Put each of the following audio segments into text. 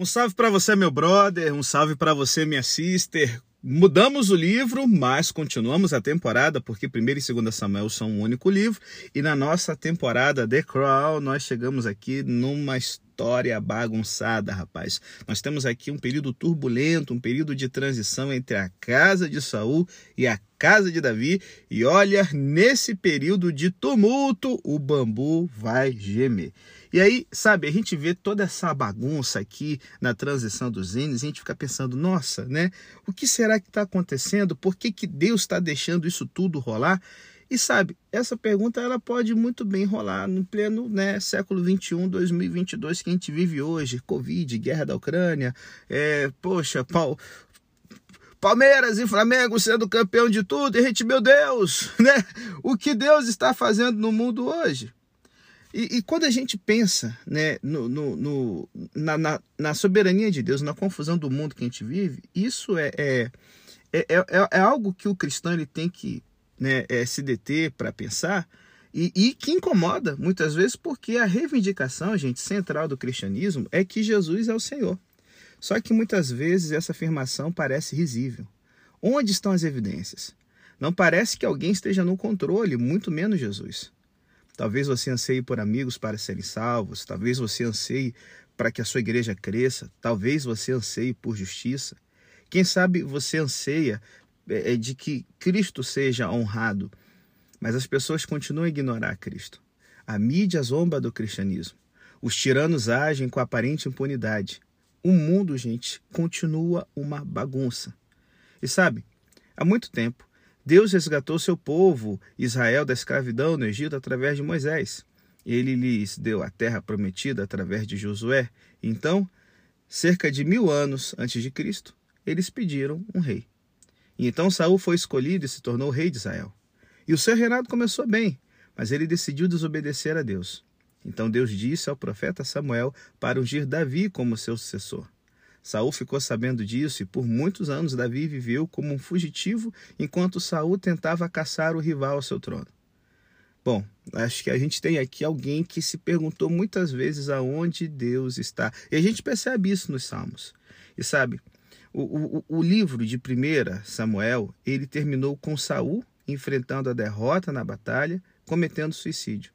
Um salve para você, meu brother, um salve para você, minha sister. Mudamos o livro, mas continuamos a temporada, porque 1 e 2 Samuel são um único livro. E na nossa temporada The Crown, nós chegamos aqui numa história bagunçada, rapaz. Nós temos aqui um período turbulento, um período de transição entre a casa de Saul e a casa de Davi. E olha, nesse período de tumulto, o bambu vai gemer. E aí, sabe, a gente vê toda essa bagunça aqui na transição dos e a gente fica pensando, nossa, né? O que será que está acontecendo? Por que, que Deus está deixando isso tudo rolar? E sabe, essa pergunta ela pode muito bem rolar no pleno né, século 21, 2022 que a gente vive hoje, Covid, guerra da Ucrânia, é, poxa, Paulo, Palmeiras e Flamengo sendo campeão de tudo, e a gente, meu Deus, né? O que Deus está fazendo no mundo hoje? E, e, quando a gente pensa né, no, no, no na, na, na, soberania de Deus, na confusão do mundo que a gente vive, isso é, é, é, é, é algo que o cristão ele tem que né, é, se deter para pensar e, e, que incomoda muitas vezes porque a reivindicação, gente, central do cristianismo é que Jesus é o Senhor. Só que muitas vezes essa afirmação parece risível. Onde estão as evidências? Não parece que alguém esteja no controle, muito menos Jesus. Talvez você anseie por amigos para serem salvos, talvez você anseie para que a sua igreja cresça, talvez você anseie por justiça. Quem sabe você anseia é, é, de que Cristo seja honrado, mas as pessoas continuam a ignorar Cristo. A mídia zomba do cristianismo. Os tiranos agem com aparente impunidade. O mundo, gente, continua uma bagunça. E sabe, há muito tempo Deus resgatou seu povo, Israel, da escravidão no Egito através de Moisés. Ele lhes deu a terra prometida através de Josué. Então, cerca de mil anos antes de Cristo, eles pediram um rei. E então Saul foi escolhido e se tornou rei de Israel. E o seu reinado começou bem, mas ele decidiu desobedecer a Deus. Então Deus disse ao profeta Samuel para ungir Davi como seu sucessor. Saul ficou sabendo disso e por muitos anos Davi viveu como um fugitivo enquanto Saul tentava caçar o rival ao seu trono. Bom, acho que a gente tem aqui alguém que se perguntou muitas vezes aonde Deus está. E a gente percebe isso nos Salmos. E sabe, o, o, o livro de 1 Samuel, ele terminou com Saul enfrentando a derrota na batalha, cometendo suicídio.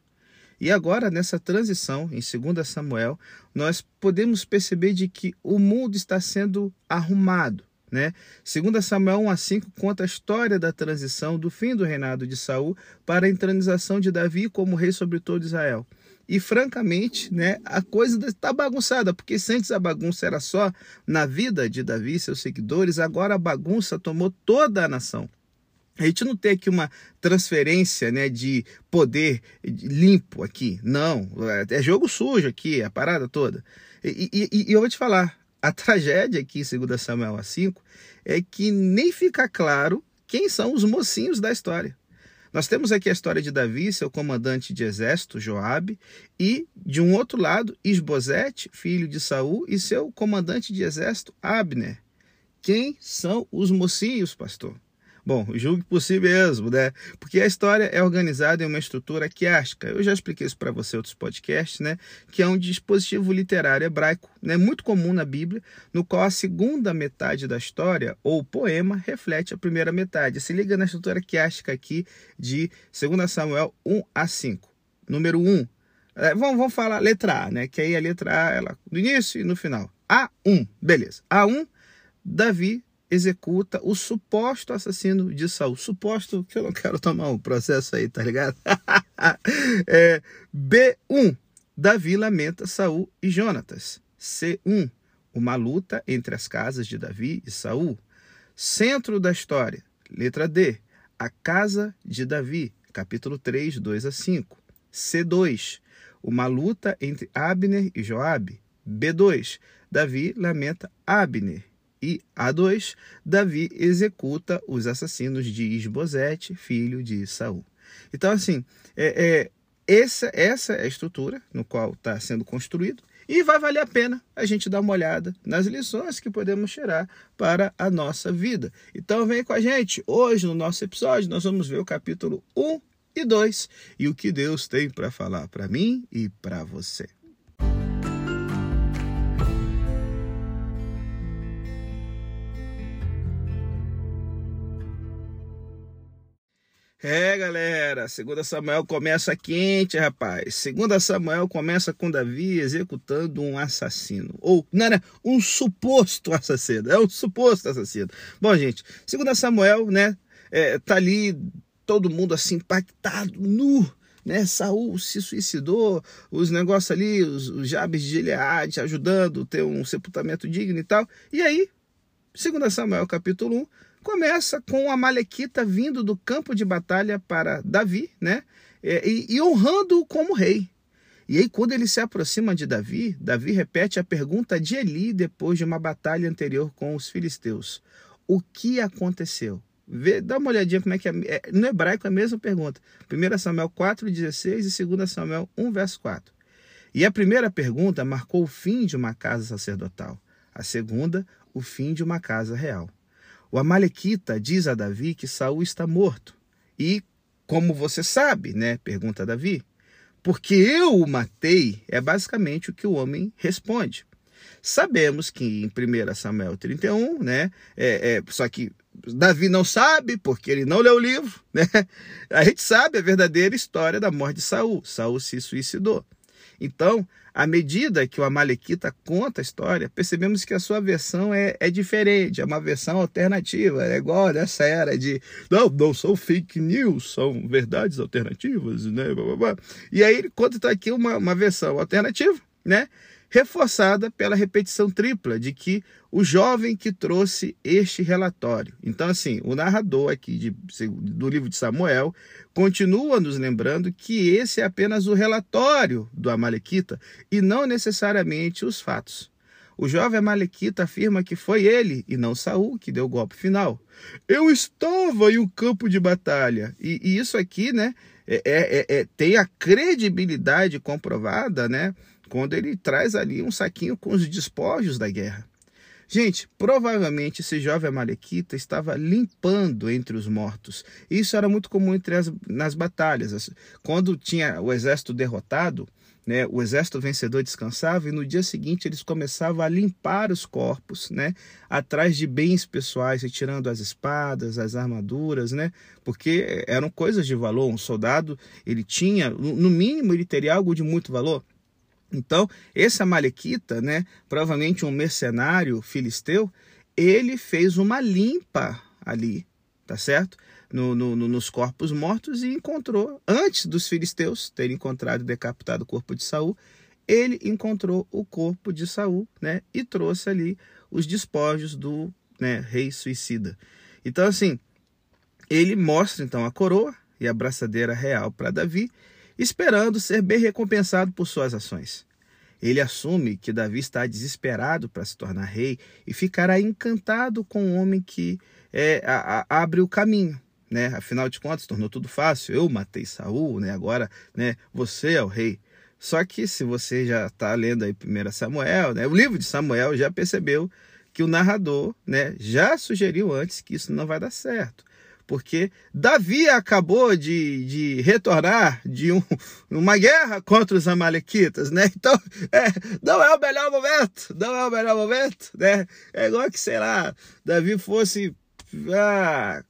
E agora, nessa transição, em 2 Samuel, nós podemos perceber de que o mundo está sendo arrumado. Né? 2 Samuel 1 a 5 conta a história da transição do fim do reinado de Saul para a entronização de Davi como rei sobre todo Israel. E francamente, né, a coisa está bagunçada, porque se antes a bagunça era só na vida de Davi e seus seguidores, agora a bagunça tomou toda a nação. A gente não tem aqui uma transferência né, de poder limpo aqui. Não, é jogo sujo aqui, a parada toda. E, e, e eu vou te falar, a tragédia aqui, segundo Samuel A5, é que nem fica claro quem são os mocinhos da história. Nós temos aqui a história de Davi, seu comandante de exército, Joabe, e de um outro lado, Isbosete, filho de Saul, e seu comandante de exército, Abner. Quem são os mocinhos, pastor? Bom, julgue por si mesmo, né? Porque a história é organizada em uma estrutura quiástica. Eu já expliquei isso para você em outros podcasts, né? Que é um dispositivo literário hebraico, né? Muito comum na Bíblia, no qual a segunda metade da história ou poema reflete a primeira metade. Se liga na estrutura quiástica aqui de 2 Samuel 1 a 5. Número 1. É, vamos, vamos falar letra A, né? Que aí a letra A, ela no início e no final. A1, beleza. A1, Davi executa o suposto assassino de Saul. Suposto que eu não quero tomar um processo aí, tá ligado? é, B1. Davi lamenta Saul e Jonatas. C1. Uma luta entre as casas de Davi e Saul. Centro da história. Letra D. A casa de Davi. Capítulo 3, 2 a 5. C2. Uma luta entre Abner e Joabe. B2. Davi lamenta Abner e A2, Davi executa os assassinos de Isbosete, filho de Saul. Então, assim, é, é, essa, essa é a estrutura no qual está sendo construído e vai valer a pena a gente dar uma olhada nas lições que podemos tirar para a nossa vida. Então, vem com a gente. Hoje, no nosso episódio, nós vamos ver o capítulo 1 e 2 e o que Deus tem para falar para mim e para você. É, galera, segunda Samuel começa quente, rapaz. Segunda Samuel começa com Davi executando um assassino. Ou, não, não, um suposto assassino. É um suposto assassino. Bom, gente, segunda Samuel, né, é, tá ali todo mundo assim impactado, nu, né? Saul se suicidou, os negócios ali, os, os Jabes de Gileade ajudando ter um sepultamento digno e tal. E aí, segunda Samuel capítulo 1, começa com a Malequita vindo do campo de batalha para Davi, né? É, e, e honrando-o como rei. E aí, quando ele se aproxima de Davi, Davi repete a pergunta de Eli depois de uma batalha anterior com os filisteus: O que aconteceu? Vê, dá uma olhadinha como é que é, é. No hebraico é a mesma pergunta. 1 Samuel 4,16 e 2 Samuel 1, verso 4. E a primeira pergunta marcou o fim de uma casa sacerdotal. A segunda, o fim de uma casa real. O Amalequita diz a Davi que Saul está morto. E como você sabe, né? Pergunta Davi. Porque eu o matei, é basicamente o que o homem responde. Sabemos que em 1 Samuel 31, né? É, é, só que Davi não sabe, porque ele não leu o livro, né? A gente sabe a verdadeira história da morte de Saul. Saul se suicidou. Então, à medida que o Amalequita conta a história, percebemos que a sua versão é, é diferente, é uma versão alternativa, é igual nessa era de não, não são fake news, são verdades alternativas, né? E aí ele conta então, aqui uma, uma versão alternativa, né? Reforçada pela repetição tripla de que o jovem que trouxe este relatório. Então, assim, o narrador aqui de, do livro de Samuel continua nos lembrando que esse é apenas o relatório do Amalequita e não necessariamente os fatos. O jovem Amalequita afirma que foi ele e não Saul que deu o golpe final. Eu estava em um campo de batalha. E, e isso aqui, né, é, é, é, tem a credibilidade comprovada, né? Quando ele traz ali um saquinho com os despojos da guerra. Gente, provavelmente esse jovem amalequita estava limpando entre os mortos. Isso era muito comum entre as, nas batalhas. Quando tinha o exército derrotado, né, o exército vencedor descansava e no dia seguinte eles começavam a limpar os corpos, né, atrás de bens pessoais, retirando as espadas, as armaduras, né, porque eram coisas de valor. Um soldado, ele tinha, no mínimo, ele teria algo de muito valor. Então, esse Amalequita, né, provavelmente um mercenário filisteu, ele fez uma limpa ali, tá certo? No, no, nos corpos mortos e encontrou, antes dos filisteus terem encontrado e decapitado o corpo de Saul, ele encontrou o corpo de Saul, né, e trouxe ali os despojos do né, rei suicida. Então, assim, ele mostra então a coroa e a braçadeira real para Davi esperando ser bem recompensado por suas ações. Ele assume que Davi está desesperado para se tornar rei e ficará encantado com o homem que é, a, a, abre o caminho. Né? Afinal de contas, tornou tudo fácil. Eu matei Saul, né? agora né, você é o rei. Só que se você já está lendo aí 1 Samuel, né, o livro de Samuel já percebeu que o narrador né, já sugeriu antes que isso não vai dar certo porque Davi acabou de, de retornar de um, uma guerra contra os amalequitas, né? Então, é, não é o melhor momento, não é o melhor momento, né? É igual que, sei lá, Davi fosse ah,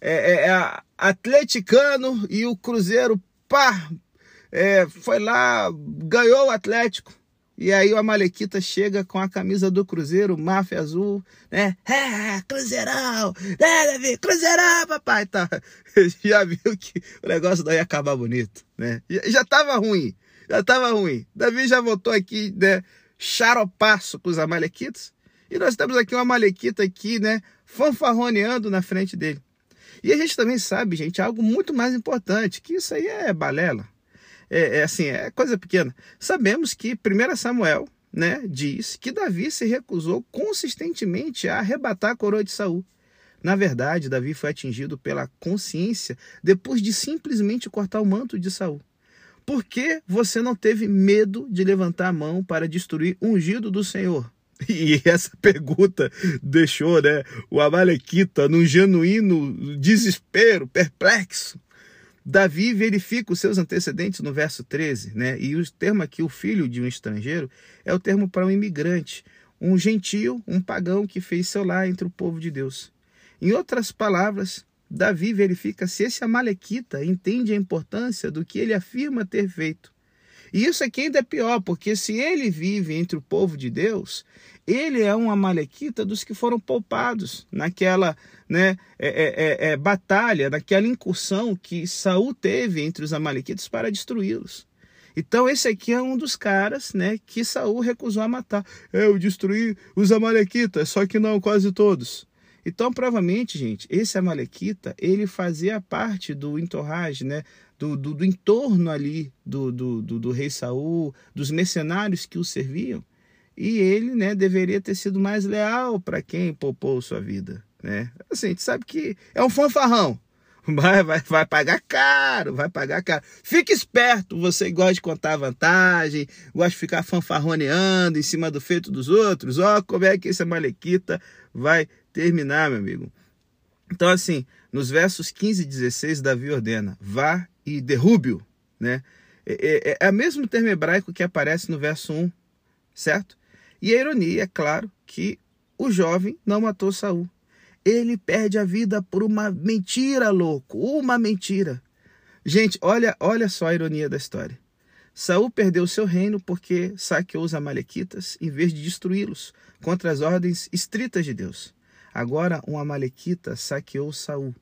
é, é, é atleticano e o Cruzeiro, pá, é, foi lá, ganhou o Atlético, e aí o Amalequita chega com a camisa do Cruzeiro, máfia azul, né? É, Cruzeirão! É, Davi, Cruzeirão, papai! Tá. Já viu que o negócio daí ia acabar bonito, né? Já tava ruim, já tava ruim. Davi já voltou aqui, né? Charopaço com os Amalequitas. E nós temos aqui uma Amalequita aqui, né? Fanfarroneando na frente dele. E a gente também sabe, gente, algo muito mais importante, que isso aí é balela é, é assim, é coisa pequena. Sabemos que 1 Samuel né, diz que Davi se recusou consistentemente a arrebatar a coroa de Saul. Na verdade, Davi foi atingido pela consciência depois de simplesmente cortar o manto de Saul. Por que você não teve medo de levantar a mão para destruir o ungido do Senhor? E essa pergunta deixou né, o Amalequita num genuíno desespero, perplexo. Davi verifica os seus antecedentes no verso 13, né? E o termo aqui, o filho de um estrangeiro, é o termo para um imigrante, um gentio, um pagão que fez seu lar entre o povo de Deus. Em outras palavras, Davi verifica se esse amalequita entende a importância do que ele afirma ter feito. E isso aqui ainda é pior, porque se ele vive entre o povo de Deus, ele é um amalequita dos que foram poupados naquela né, é, é, é, é batalha, naquela incursão que Saul teve entre os amalequitas para destruí-los. Então esse aqui é um dos caras, né, que Saul recusou a matar. Eu destruí os amalequitas, só que não quase todos. Então, provavelmente, gente, esse amalequita, ele fazia parte do entorrage, né, do, do, do entorno ali do, do, do, do rei Saul, dos mercenários que o serviam. E ele, né, deveria ter sido mais leal para quem poupou sua vida, né? Assim, a gente sabe que é um fanfarrão. Vai, vai, vai pagar caro, vai pagar caro. Fique esperto, você gosta de contar vantagem, gosta de ficar fanfarroneando em cima do feito dos outros. Ó, oh, como é que esse Malequita vai terminar, meu amigo. Então, assim, nos versos 15 e 16, Davi ordena: vá e derrube-o. Né? É, é, é o mesmo termo hebraico que aparece no verso 1, certo? E a ironia, é claro, que o jovem não matou Saul ele perde a vida por uma mentira, louco, uma mentira. Gente, olha, olha só a ironia da história. Saul perdeu seu reino porque saqueou os amalequitas em vez de destruí-los contra as ordens estritas de Deus. Agora um amalequita saqueou Saul.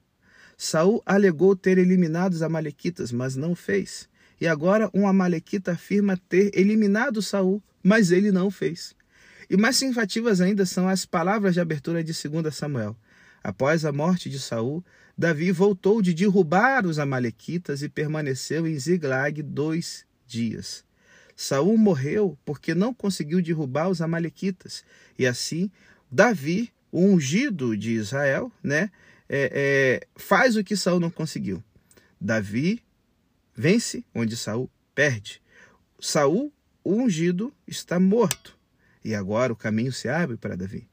Saul alegou ter eliminado os amalequitas, mas não fez. E agora um amalequita afirma ter eliminado Saul, mas ele não fez. E mais significativas ainda são as palavras de abertura de 2 Samuel. Após a morte de Saul, Davi voltou de derrubar os amalequitas e permaneceu em Ziglag dois dias. Saul morreu porque não conseguiu derrubar os amalequitas. E assim, Davi, o ungido de Israel, né, é, é, faz o que Saul não conseguiu. Davi vence onde Saul perde. Saul, o ungido, está morto. E agora o caminho se abre para Davi.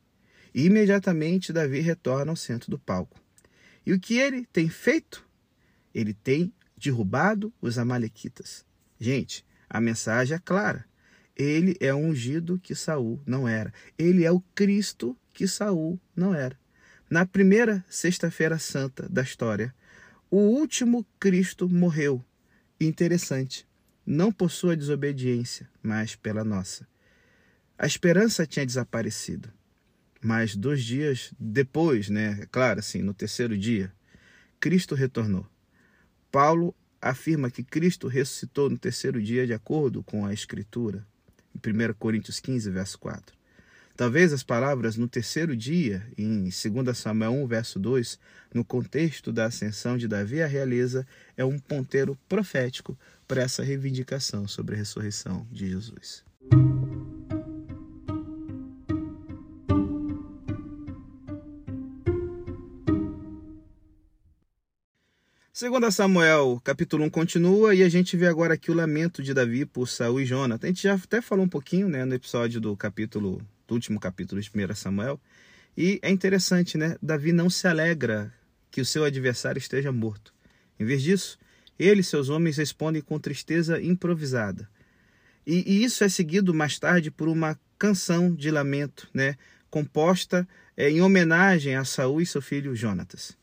E imediatamente Davi retorna ao centro do palco. E o que ele tem feito? Ele tem derrubado os amalequitas. Gente, a mensagem é clara. Ele é o ungido que Saul não era. Ele é o Cristo que Saul não era. Na primeira sexta-feira santa da história, o último Cristo morreu. Interessante, não por sua desobediência, mas pela nossa. A esperança tinha desaparecido. Mas dois dias depois, né, é claro, assim, no terceiro dia, Cristo retornou. Paulo afirma que Cristo ressuscitou no terceiro dia de acordo com a Escritura, em 1 Coríntios 15, verso 4. Talvez as palavras no terceiro dia, em 2 Samuel 1, verso 2, no contexto da ascensão de Davi à realeza, é um ponteiro profético para essa reivindicação sobre a ressurreição de Jesus. Segundo Samuel, capítulo 1 continua e a gente vê agora aqui o lamento de Davi por Saul e Jonathan. A gente já até falou um pouquinho, né, no episódio do capítulo, do último capítulo de 1 Samuel. E é interessante, né? Davi não se alegra que o seu adversário esteja morto. Em vez disso, ele e seus homens respondem com tristeza improvisada. E, e isso é seguido mais tarde por uma canção de lamento, né, composta é, em homenagem a Saul e seu filho Jonatas.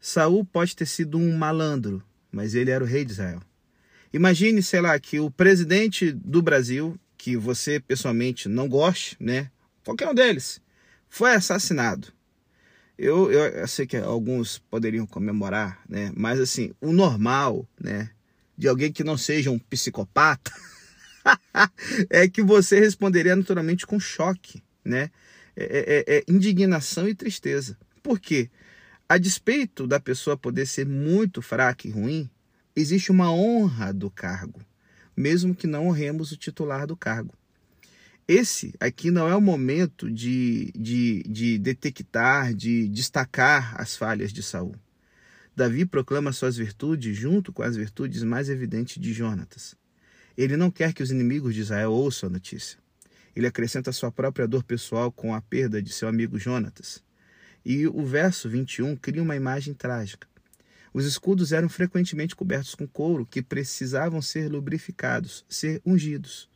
Saul pode ter sido um malandro, mas ele era o rei de Israel. Imagine, sei lá, que o presidente do Brasil, que você pessoalmente não goste, né? Qualquer um deles, foi assassinado. Eu, eu, eu, sei que alguns poderiam comemorar, né? Mas assim, o normal, né? De alguém que não seja um psicopata, é que você responderia naturalmente com choque, né? É, é, é indignação e tristeza. Por quê? A despeito da pessoa poder ser muito fraca e ruim, existe uma honra do cargo, mesmo que não honremos o titular do cargo. Esse aqui não é o momento de, de, de detectar, de destacar as falhas de Saul. Davi proclama suas virtudes junto com as virtudes mais evidentes de Jonatas. Ele não quer que os inimigos de Israel ouçam a notícia. Ele acrescenta sua própria dor pessoal com a perda de seu amigo Jonatas. E o verso 21 cria uma imagem trágica. Os escudos eram frequentemente cobertos com couro que precisavam ser lubrificados, ser ungidos.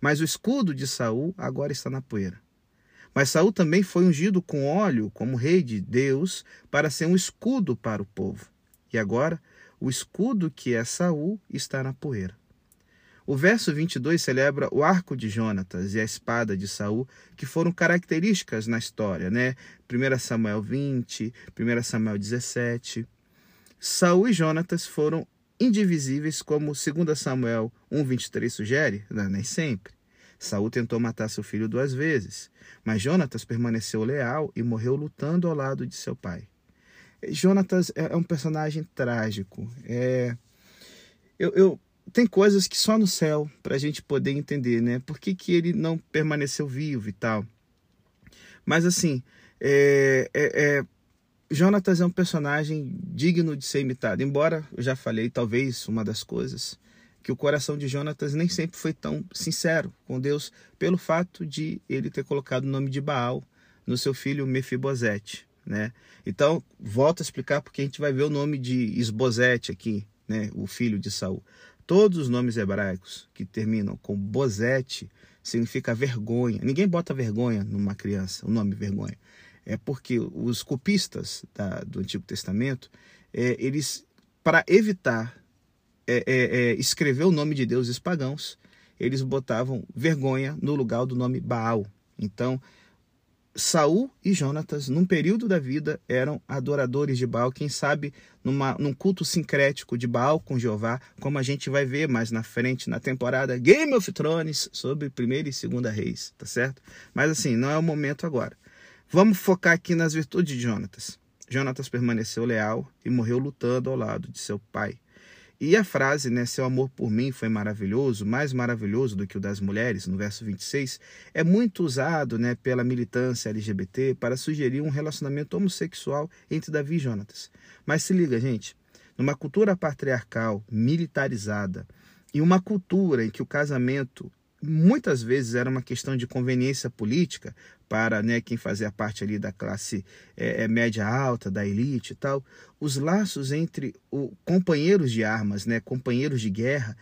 Mas o escudo de Saul agora está na poeira. Mas Saul também foi ungido com óleo como rei de Deus para ser um escudo para o povo. E agora, o escudo que é Saul está na poeira. O verso 22 celebra o arco de Jonatas e a espada de Saul, que foram características na história, né? 1 Samuel 20, 1 Samuel 17. Saul e Jonatas foram indivisíveis, como 2 Samuel 1:23 sugere, não, nem sempre. Saul tentou matar seu filho duas vezes, mas Jonatas permaneceu leal e morreu lutando ao lado de seu pai. Jonatas é, é um personagem trágico. É, eu, eu, tem coisas que só no céu para a gente poder entender, né? Por que, que ele não permaneceu vivo e tal. Mas assim, é, é, é, Jonatas é um personagem digno de ser imitado. Embora eu já falei, talvez uma das coisas que o coração de Jonatas nem sempre foi tão sincero com Deus, pelo fato de ele ter colocado o nome de Baal no seu filho Mefibosete, né? Então, volto a explicar porque a gente vai ver o nome de Esbozete aqui, né, o filho de Saul. Todos os nomes hebraicos que terminam com Bozete significa vergonha. Ninguém bota vergonha numa criança, o nome vergonha. É porque os copistas da, do Antigo Testamento, é, eles, para evitar é, é, é, escrever o nome de deuses pagãos, eles botavam vergonha no lugar do nome Baal. Então, Saul e Jonatas, num período da vida, eram adoradores de Baal, quem sabe numa, num culto sincrético de Baal com Jeová, como a gente vai ver mais na frente na temporada Game of Thrones sobre primeira e segunda reis, tá certo? Mas assim, não é o momento agora. Vamos focar aqui nas virtudes de Jonatas. Jonatas permaneceu leal e morreu lutando ao lado de seu pai. E a frase, né, seu amor por mim foi maravilhoso, mais maravilhoso do que o das mulheres, no verso 26, é muito usado, né, pela militância LGBT para sugerir um relacionamento homossexual entre Davi e Jonatas. Mas se liga, gente, numa cultura patriarcal, militarizada, e uma cultura em que o casamento muitas vezes era uma questão de conveniência política para né, quem fazia parte ali da classe é, média alta, da elite e tal, os laços entre o, companheiros de armas, né, companheiros de guerra,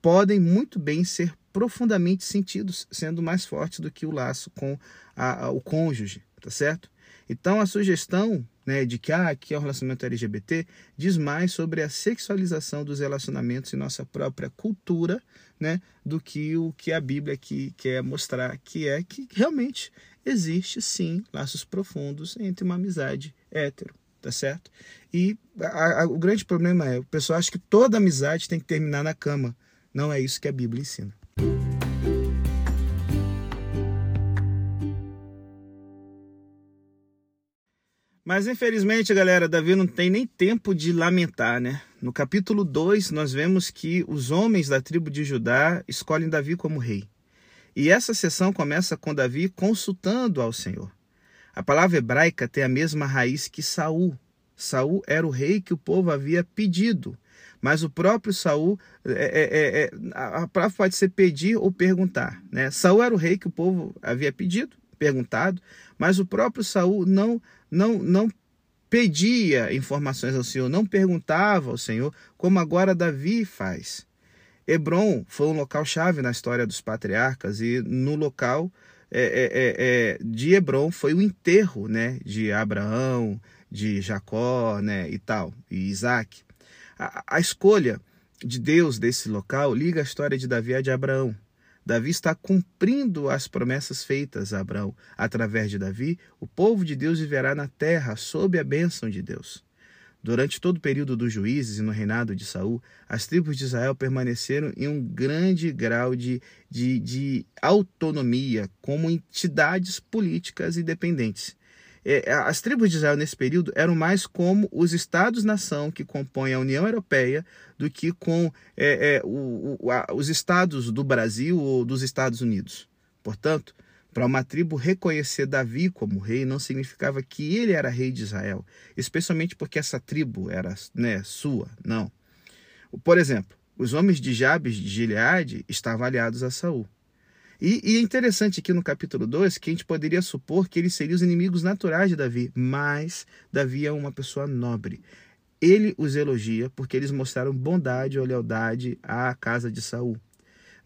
podem muito bem ser profundamente sentidos, sendo mais fortes do que o laço com a, a, o cônjuge, tá certo? Então a sugestão né, de que ah, aqui é um relacionamento LGBT diz mais sobre a sexualização dos relacionamentos em nossa própria cultura né, do que o que a Bíblia aqui quer mostrar, que é que realmente existe sim laços profundos entre uma amizade hétero, tá certo? E a, a, o grande problema é, o pessoal acha que toda amizade tem que terminar na cama. Não é isso que a Bíblia ensina. Mas infelizmente, galera, Davi não tem nem tempo de lamentar, né? No capítulo 2, nós vemos que os homens da tribo de Judá escolhem Davi como rei. E essa sessão começa com Davi consultando ao Senhor. A palavra hebraica tem a mesma raiz que Saul. Saul era o rei que o povo havia pedido. Mas o próprio Saul, é, é, é, a palavra pode ser pedir ou perguntar. Né? Saul era o rei que o povo havia pedido, perguntado, mas o próprio Saul não não, não pedia informações ao Senhor, não perguntava ao Senhor, como agora Davi faz. Hebron foi um local chave na história dos patriarcas e no local é, é, é, é, de Hebron foi o enterro né, de Abraão, de Jacó né, e tal, e Isaac. A, a escolha de Deus desse local liga a história de Davi a de Abraão. Davi está cumprindo as promessas feitas a Abraão. Através de Davi, o povo de Deus viverá na terra sob a bênção de Deus. Durante todo o período dos juízes e no reinado de Saul, as tribos de Israel permaneceram em um grande grau de, de, de autonomia como entidades políticas independentes. É, as tribos de Israel nesse período eram mais como os estados-nação que compõem a União Europeia do que com é, é, o, o, a, os estados do Brasil ou dos Estados Unidos. Portanto, para uma tribo reconhecer Davi como rei não significava que ele era rei de Israel, especialmente porque essa tribo era né, sua, não. Por exemplo, os homens de Jabes de Gileade estavam aliados a Saul. E, e, é interessante aqui no capítulo 2 que a gente poderia supor que eles seriam os inimigos naturais de Davi, mas Davi é uma pessoa nobre. Ele os elogia porque eles mostraram bondade ou lealdade à casa de Saul.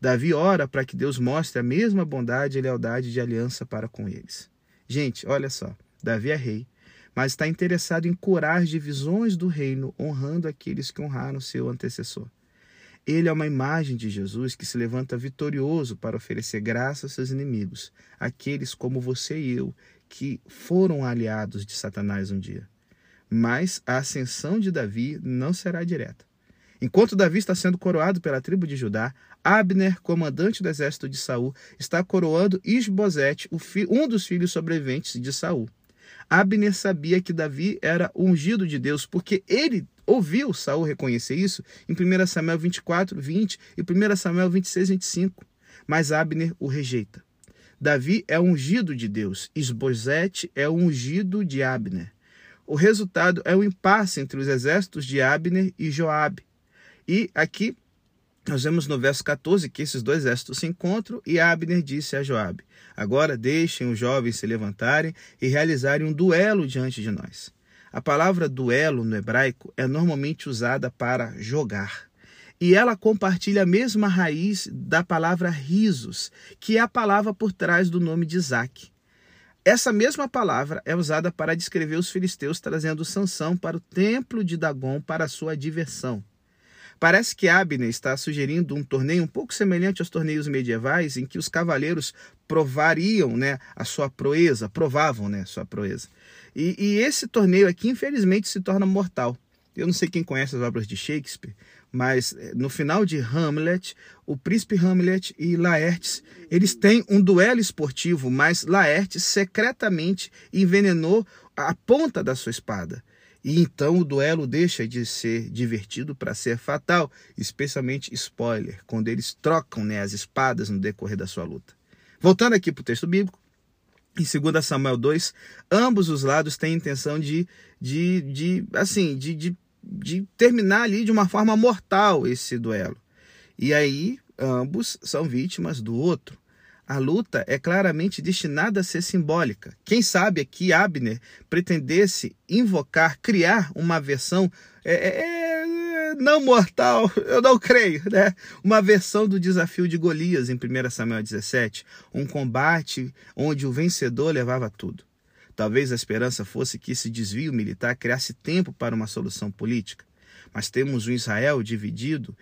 Davi ora para que Deus mostre a mesma bondade e lealdade de aliança para com eles. Gente, olha só, Davi é rei, mas está interessado em curar as divisões do reino, honrando aqueles que honraram seu antecessor. Ele é uma imagem de Jesus que se levanta vitorioso para oferecer graça aos seus inimigos, aqueles como você e eu, que foram aliados de Satanás um dia. Mas a ascensão de Davi não será direta. Enquanto Davi está sendo coroado pela tribo de Judá, Abner, comandante do exército de Saul, está coroando Isbosete, um dos filhos sobreviventes de Saul. Abner sabia que Davi era ungido de Deus, porque ele ouviu Saul reconhecer isso em 1 Samuel 24, 20 e 1 Samuel 26, 25. Mas Abner o rejeita. Davi é ungido de Deus, Isbosete é ungido de Abner. O resultado é o um impasse entre os exércitos de Abner e Joabe. E aqui nós vemos no verso 14 que esses dois exércitos se encontram e Abner disse a Joabe: Agora deixem os jovens se levantarem e realizarem um duelo diante de nós. A palavra duelo no hebraico é normalmente usada para jogar. E ela compartilha a mesma raiz da palavra risos, que é a palavra por trás do nome de Isaac. Essa mesma palavra é usada para descrever os filisteus trazendo Sansão para o templo de Dagon para sua diversão. Parece que Abner está sugerindo um torneio um pouco semelhante aos torneios medievais, em que os cavaleiros provariam né, a sua proeza, provavam né, sua proeza. E, e esse torneio aqui, infelizmente, se torna mortal. Eu não sei quem conhece as obras de Shakespeare, mas eh, no final de Hamlet, o príncipe Hamlet e Laertes, eles têm um duelo esportivo, mas Laertes secretamente envenenou a ponta da sua espada. E então o duelo deixa de ser divertido para ser fatal, especialmente spoiler, quando eles trocam né, as espadas no decorrer da sua luta. Voltando aqui para o texto bíblico, em 2 Samuel 2, ambos os lados têm intenção de, de, de assim, de, de, de terminar ali de uma forma mortal esse duelo. E aí, ambos são vítimas do outro. A luta é claramente destinada a ser simbólica. Quem sabe aqui Abner pretendesse invocar, criar uma versão é, é, é, não mortal, eu não creio, né? Uma versão do desafio de Golias em 1 Samuel 17, um combate onde o vencedor levava tudo. Talvez a esperança fosse que esse desvio militar criasse tempo para uma solução política. Mas temos um Israel dividido,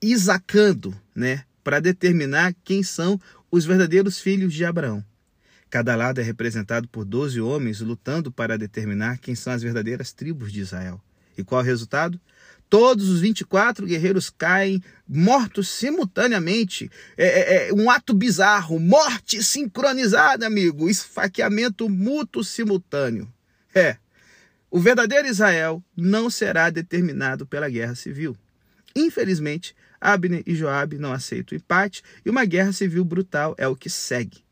isacando, né? Para determinar quem são os verdadeiros filhos de Abraão. Cada lado é representado por doze homens lutando para determinar quem são as verdadeiras tribos de Israel. E qual é o resultado? Todos os 24 guerreiros caem mortos simultaneamente. É, é, é, um ato bizarro, morte sincronizada, amigo. Esfaqueamento mútuo simultâneo. É. O verdadeiro Israel não será determinado pela guerra civil. Infelizmente, Abner e Joabe não aceitam o empate e uma guerra civil brutal é o que segue.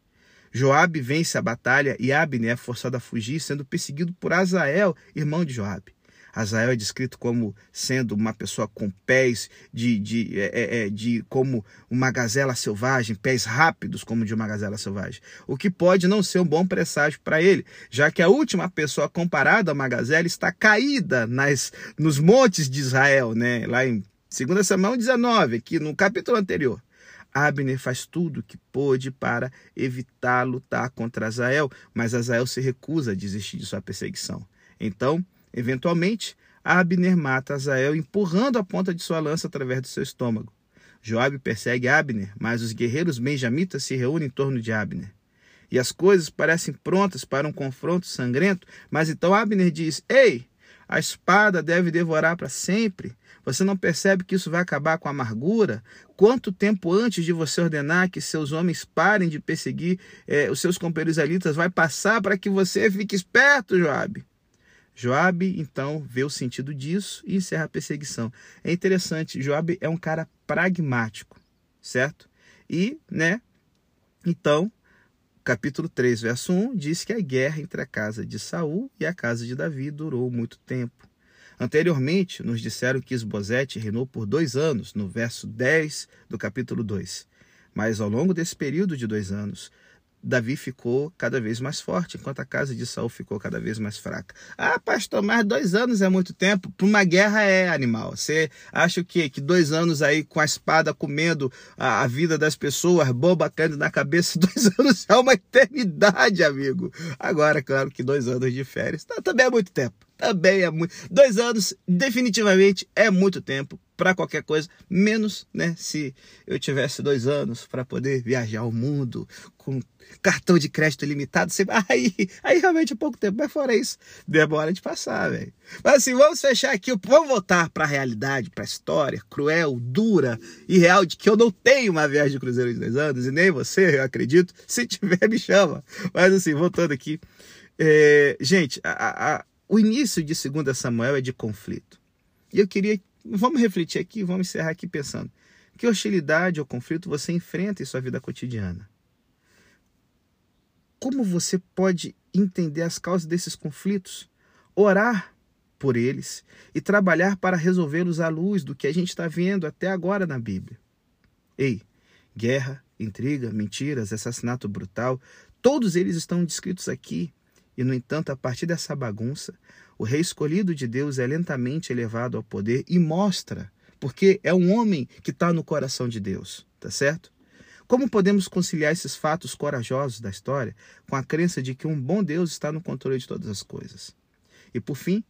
Joabe vence a batalha e Abner é forçado a fugir, sendo perseguido por Azael, irmão de Joabe. Azael é descrito como sendo uma pessoa com pés de, de, é, é, é, de como uma gazela selvagem, pés rápidos como de uma gazela selvagem. O que pode não ser um bom presságio para ele, já que a última pessoa comparada a uma gazela está caída nas, nos montes de Israel, né? lá em 2 Samuel 19, aqui no capítulo anterior. Abner faz tudo o que pôde para evitar lutar contra Azael, mas Azael se recusa a desistir de sua perseguição. Então, eventualmente, Abner mata Azael empurrando a ponta de sua lança através do seu estômago. Joabe persegue Abner, mas os guerreiros benjamitas se reúnem em torno de Abner. E as coisas parecem prontas para um confronto sangrento, mas então Abner diz: Ei, a espada deve devorar para sempre. Você não percebe que isso vai acabar com a amargura? Quanto tempo antes de você ordenar que seus homens parem de perseguir eh, os seus companheiros israelitas vai passar para que você fique esperto, Joabe? Joabe então vê o sentido disso e encerra a perseguição. É interessante, Joabe é um cara pragmático, certo? E, né? Então, capítulo 3, verso 1 diz que a guerra entre a casa de Saul e a casa de Davi durou muito tempo. Anteriormente, nos disseram que Esbozete reinou por dois anos, no verso 10 do capítulo 2. Mas ao longo desse período de dois anos, Davi ficou cada vez mais forte, enquanto a casa de Saul ficou cada vez mais fraca. Ah, pastor, mas dois anos é muito tempo. Para uma guerra é animal. Você acha o quê? Que dois anos aí com a espada comendo a, a vida das pessoas, boba caindo na cabeça, dois anos é uma eternidade, amigo. Agora, claro que dois anos de férias também é muito tempo. Também é muito. Dois anos, definitivamente, é muito tempo para qualquer coisa, menos né, se eu tivesse dois anos para poder viajar o mundo com cartão de crédito limitado. Aí, aí realmente é pouco tempo, mas fora isso, demora de passar, velho. Mas assim, vamos fechar aqui, vamos voltar para a realidade, para a história cruel, dura e real de que eu não tenho uma viagem de cruzeiro de dois anos, e nem você, eu acredito. Se tiver, me chama. Mas assim, voltando aqui. É, gente, a, a, o início de 2 Samuel é de conflito. E eu queria Vamos refletir aqui, vamos encerrar aqui pensando. Que hostilidade ou conflito você enfrenta em sua vida cotidiana? Como você pode entender as causas desses conflitos? Orar por eles e trabalhar para resolvê-los à luz do que a gente está vendo até agora na Bíblia. Ei, guerra, intriga, mentiras, assassinato brutal, todos eles estão descritos aqui. E, no entanto, a partir dessa bagunça, o rei escolhido de Deus é lentamente elevado ao poder e mostra, porque é um homem que está no coração de Deus, tá certo? Como podemos conciliar esses fatos corajosos da história com a crença de que um bom Deus está no controle de todas as coisas? E por fim,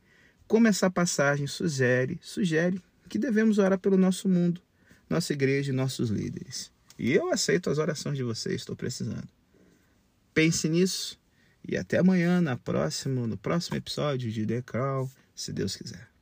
como essa passagem sugere, sugere que devemos orar pelo nosso mundo, nossa igreja e nossos líderes. E eu aceito as orações de vocês, estou precisando. Pense nisso e até amanhã, na próximo, no próximo episódio de The Crown, se Deus quiser.